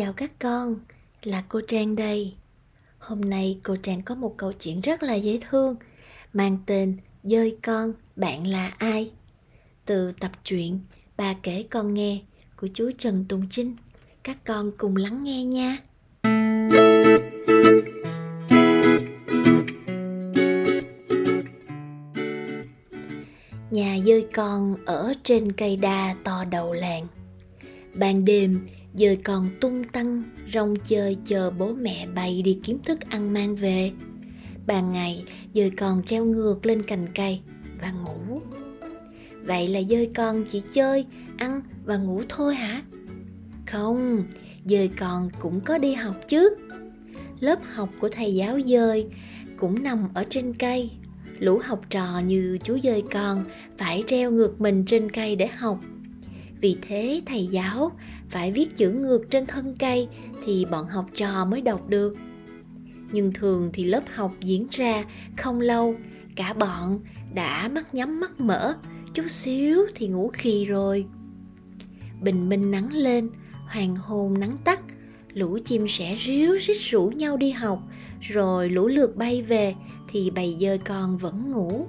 Chào các con, là cô Trang đây. Hôm nay cô Trang có một câu chuyện rất là dễ thương, mang tên Dơi con, bạn là ai? Từ tập truyện Bà kể con nghe của chú Trần Tùng Chinh. Các con cùng lắng nghe nha. Nhà dơi con ở trên cây đa to đầu làng. Ban đêm, dơi con tung tăng, rong chơi chờ bố mẹ bay đi kiếm thức ăn mang về. Ban ngày dơi con treo ngược lên cành cây và ngủ. Vậy là dơi con chỉ chơi, ăn và ngủ thôi hả? Không dơi con cũng có đi học chứ. Lớp học của thầy giáo dơi cũng nằm ở trên cây. Lũ học trò như chú dơi con phải treo ngược mình trên cây để học. Vì thế thầy giáo phải viết chữ ngược trên thân cây thì bọn học trò mới đọc được. Nhưng thường thì lớp học diễn ra không lâu, cả bọn đã mắt nhắm mắt mở, chút xíu thì ngủ khì rồi. Bình minh nắng lên, hoàng hôn nắng tắt, lũ chim sẻ ríu rít rủ nhau đi học, rồi lũ lượt bay về thì bầy dơi con vẫn ngủ.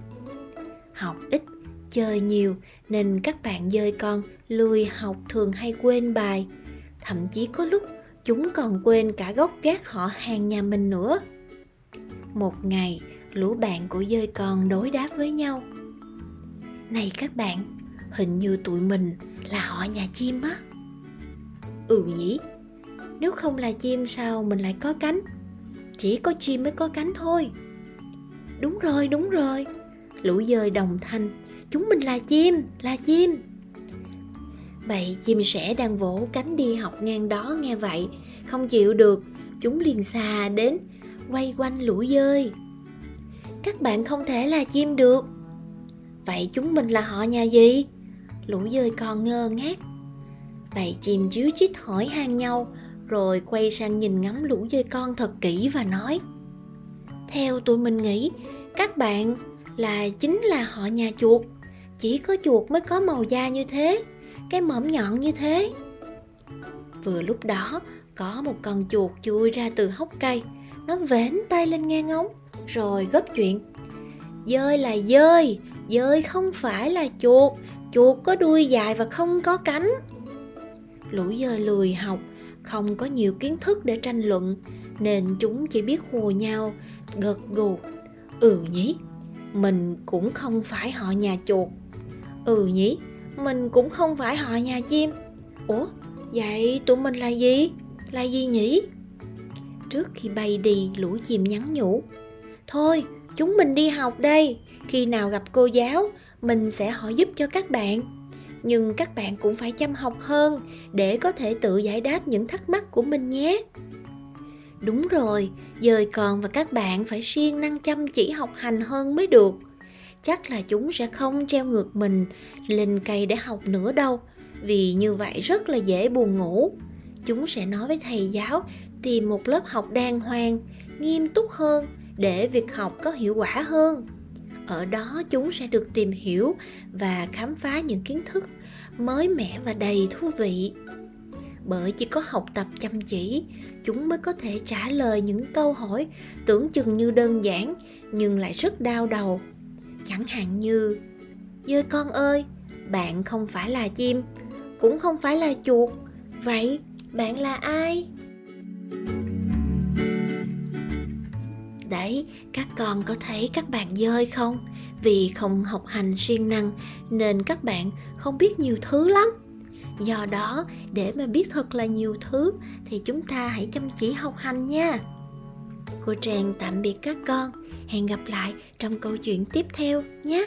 Học ít chơi nhiều nên các bạn dơi con lười học thường hay quên bài. Thậm chí có lúc chúng còn quên cả gốc gác họ hàng nhà mình nữa. Một ngày, lũ bạn của dơi con đối đáp với nhau. Này các bạn, hình như tụi mình là họ nhà chim á. Ừ nhỉ, nếu không là chim sao mình lại có cánh? Chỉ có chim mới có cánh thôi. Đúng rồi đúng rồi. Lũ dơi đồng thanh chúng mình là chim là chim. Bầy chim sẻ đang vỗ cánh đi học ngang đó nghe vậy, không chịu được. Chúng liền xà đến, quay quanh lũ dơi. Các bạn không thể là chim được. Vậy chúng mình là họ nhà gì? Lũ dơi còn ngơ ngác. Bầy chim chíu chít hỏi han nhau, rồi quay sang nhìn ngắm lũ dơi con thật kỹ và nói, theo tụi mình nghĩ, các bạn là chính là họ nhà chuột chỉ có chuột mới có màu da như thế, cái mõm nhọn như thế. Vừa lúc đó, có một con chuột chui ra từ hốc cây. Nó vén tay lên nghe ngóng, rồi gấp chuyện. Dơi là dơi dơi không phải là chuột chuột có đuôi dài và không có cánh. Lũ dơi lười học, không có nhiều kiến thức để tranh luận, nên chúng chỉ biết hùa nhau, gật gù. Ừ nhỉ, mình cũng không phải họ nhà chuột ừ nhỉ, mình cũng không phải họ nhà chim. Ủa, vậy tụi mình là gì? Là gì nhỉ? Trước khi bay đi, lũ chim nhắn nhủ. Thôi, chúng mình đi học đây. Khi nào gặp cô giáo, mình sẽ hỏi giúp cho các bạn. Nhưng các bạn cũng phải chăm học hơn để có thể tự giải đáp những thắc mắc của mình nhé. Đúng rồi, dời còn và các bạn phải siêng năng chăm chỉ học hành hơn mới được chắc là chúng sẽ không treo ngược mình lên cây để học nữa đâu. Vì như vậy rất là dễ buồn ngủ. Chúng sẽ nói với thầy giáo, tìm một lớp học đàng hoàng, nghiêm túc hơn để việc học có hiệu quả hơn. Ở đó chúng sẽ được tìm hiểu và khám phá những kiến thức mới mẻ và đầy thú vị. Bởi chỉ có học tập chăm chỉ, chúng mới có thể trả lời những câu hỏi tưởng chừng như đơn giản nhưng lại rất đau đầu chẳng hạn như dơi con ơi, bạn không phải là chim, cũng không phải là chuột, vậy bạn là ai? Đấy, các con có thấy các bạn dơi không? Vì không học hành siêng năng nên các bạn không biết nhiều thứ lắm. Do đó, để mà biết thật là nhiều thứ thì chúng ta hãy chăm chỉ học hành nha cô trang tạm biệt các con. Hẹn gặp lại trong câu chuyện tiếp theo nhé.